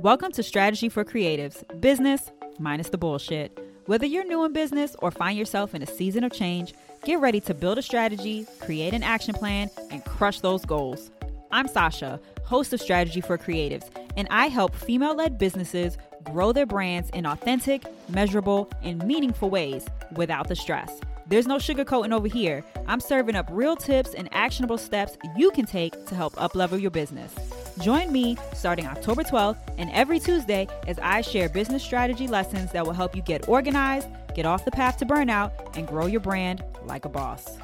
Welcome to Strategy for Creatives, business minus the bullshit. Whether you're new in business or find yourself in a season of change, get ready to build a strategy, create an action plan, and crush those goals. I'm Sasha, host of Strategy for Creatives, and I help female led businesses grow their brands in authentic, measurable, and meaningful ways without the stress. There's no sugarcoating over here. I'm serving up real tips and actionable steps you can take to help uplevel your business. Join me starting October 12th and every Tuesday as I share business strategy lessons that will help you get organized, get off the path to burnout, and grow your brand like a boss.